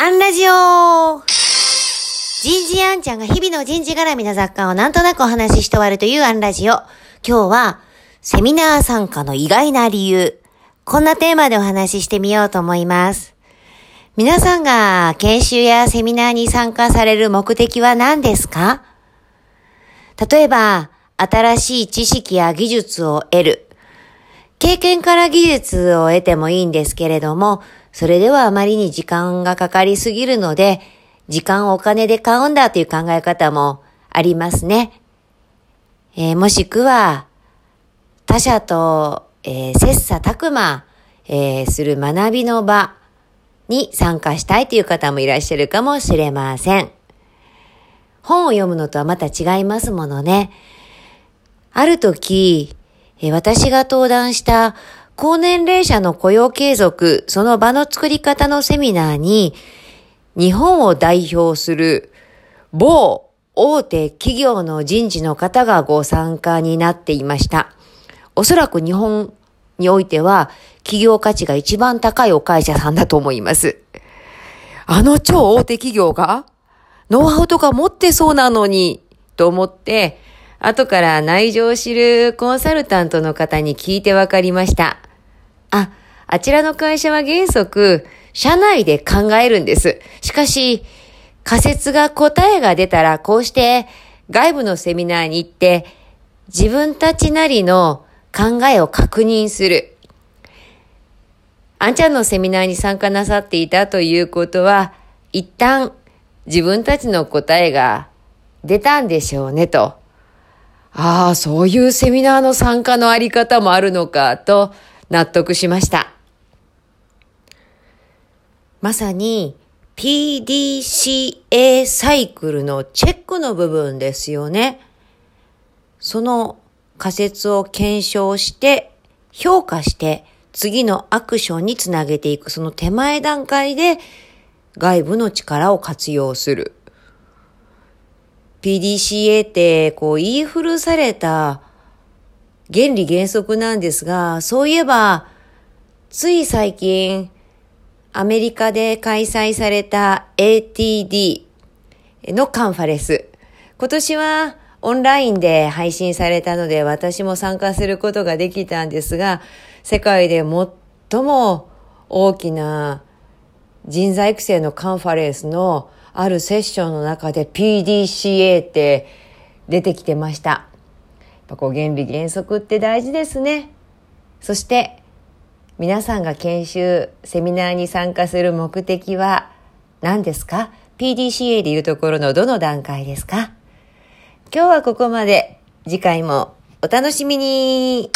アンラジオ人事アンちゃんが日々の人事絡みの雑貨をなんとなくお話しして終わるというアンラジオ。今日は、セミナー参加の意外な理由。こんなテーマでお話ししてみようと思います。皆さんが研修やセミナーに参加される目的は何ですか？例えば、新しい知識や技術を得る。経験から技術を得てもいいんですけれども、それではあまりに時間がかかりすぎるので、時間をお金で買うんだという考え方もありますね。えー、もしくは、他者と、えー、切磋琢磨、えー、する学びの場に参加したいという方もいらっしゃるかもしれません。本を読むのとはまた違いますものね。ある時え、私が登壇した高年齢者の雇用継続、その場の作り方のセミナーに、日本を代表する某大手企業の人事の方がご参加になっていました。おそらく日本においては企業価値が一番高いお会社さんだと思います。あの超大手企業がノウハウとか持ってそうなのにと思って後から内情を知るコンサルタントの方に聞いてわかりました。あ、あちらの会社は原則、社内で考えるんです。しかし、仮説が答えが出たら、こうして外部のセミナーに行って、自分たちなりの考えを確認する。あんちゃんのセミナーに参加なさっていたということは、一旦自分たちの答えが出たんでしょうねと。ああ、そういうセミナーの参加のあり方もあるのかと納得しました。まさに PDCA サイクルのチェックの部分ですよね。その仮説を検証して評価して次のアクションにつなげていくその手前段階で外部の力を活用する。PDCA ってこう言い古された原理原則なんですが、そういえば、つい最近、アメリカで開催された ATD のカンファレンス。今年はオンラインで配信されたので私も参加することができたんですが、世界で最も大きな人材育成のカンファレンスのあるセッションの中で PDCA って出てきてました。やっぱこう原理原則って大事ですね。そして皆さんが研修、セミナーに参加する目的は何ですか ?PDCA でいうところのどの段階ですか？今日はここまで。次回もお楽しみに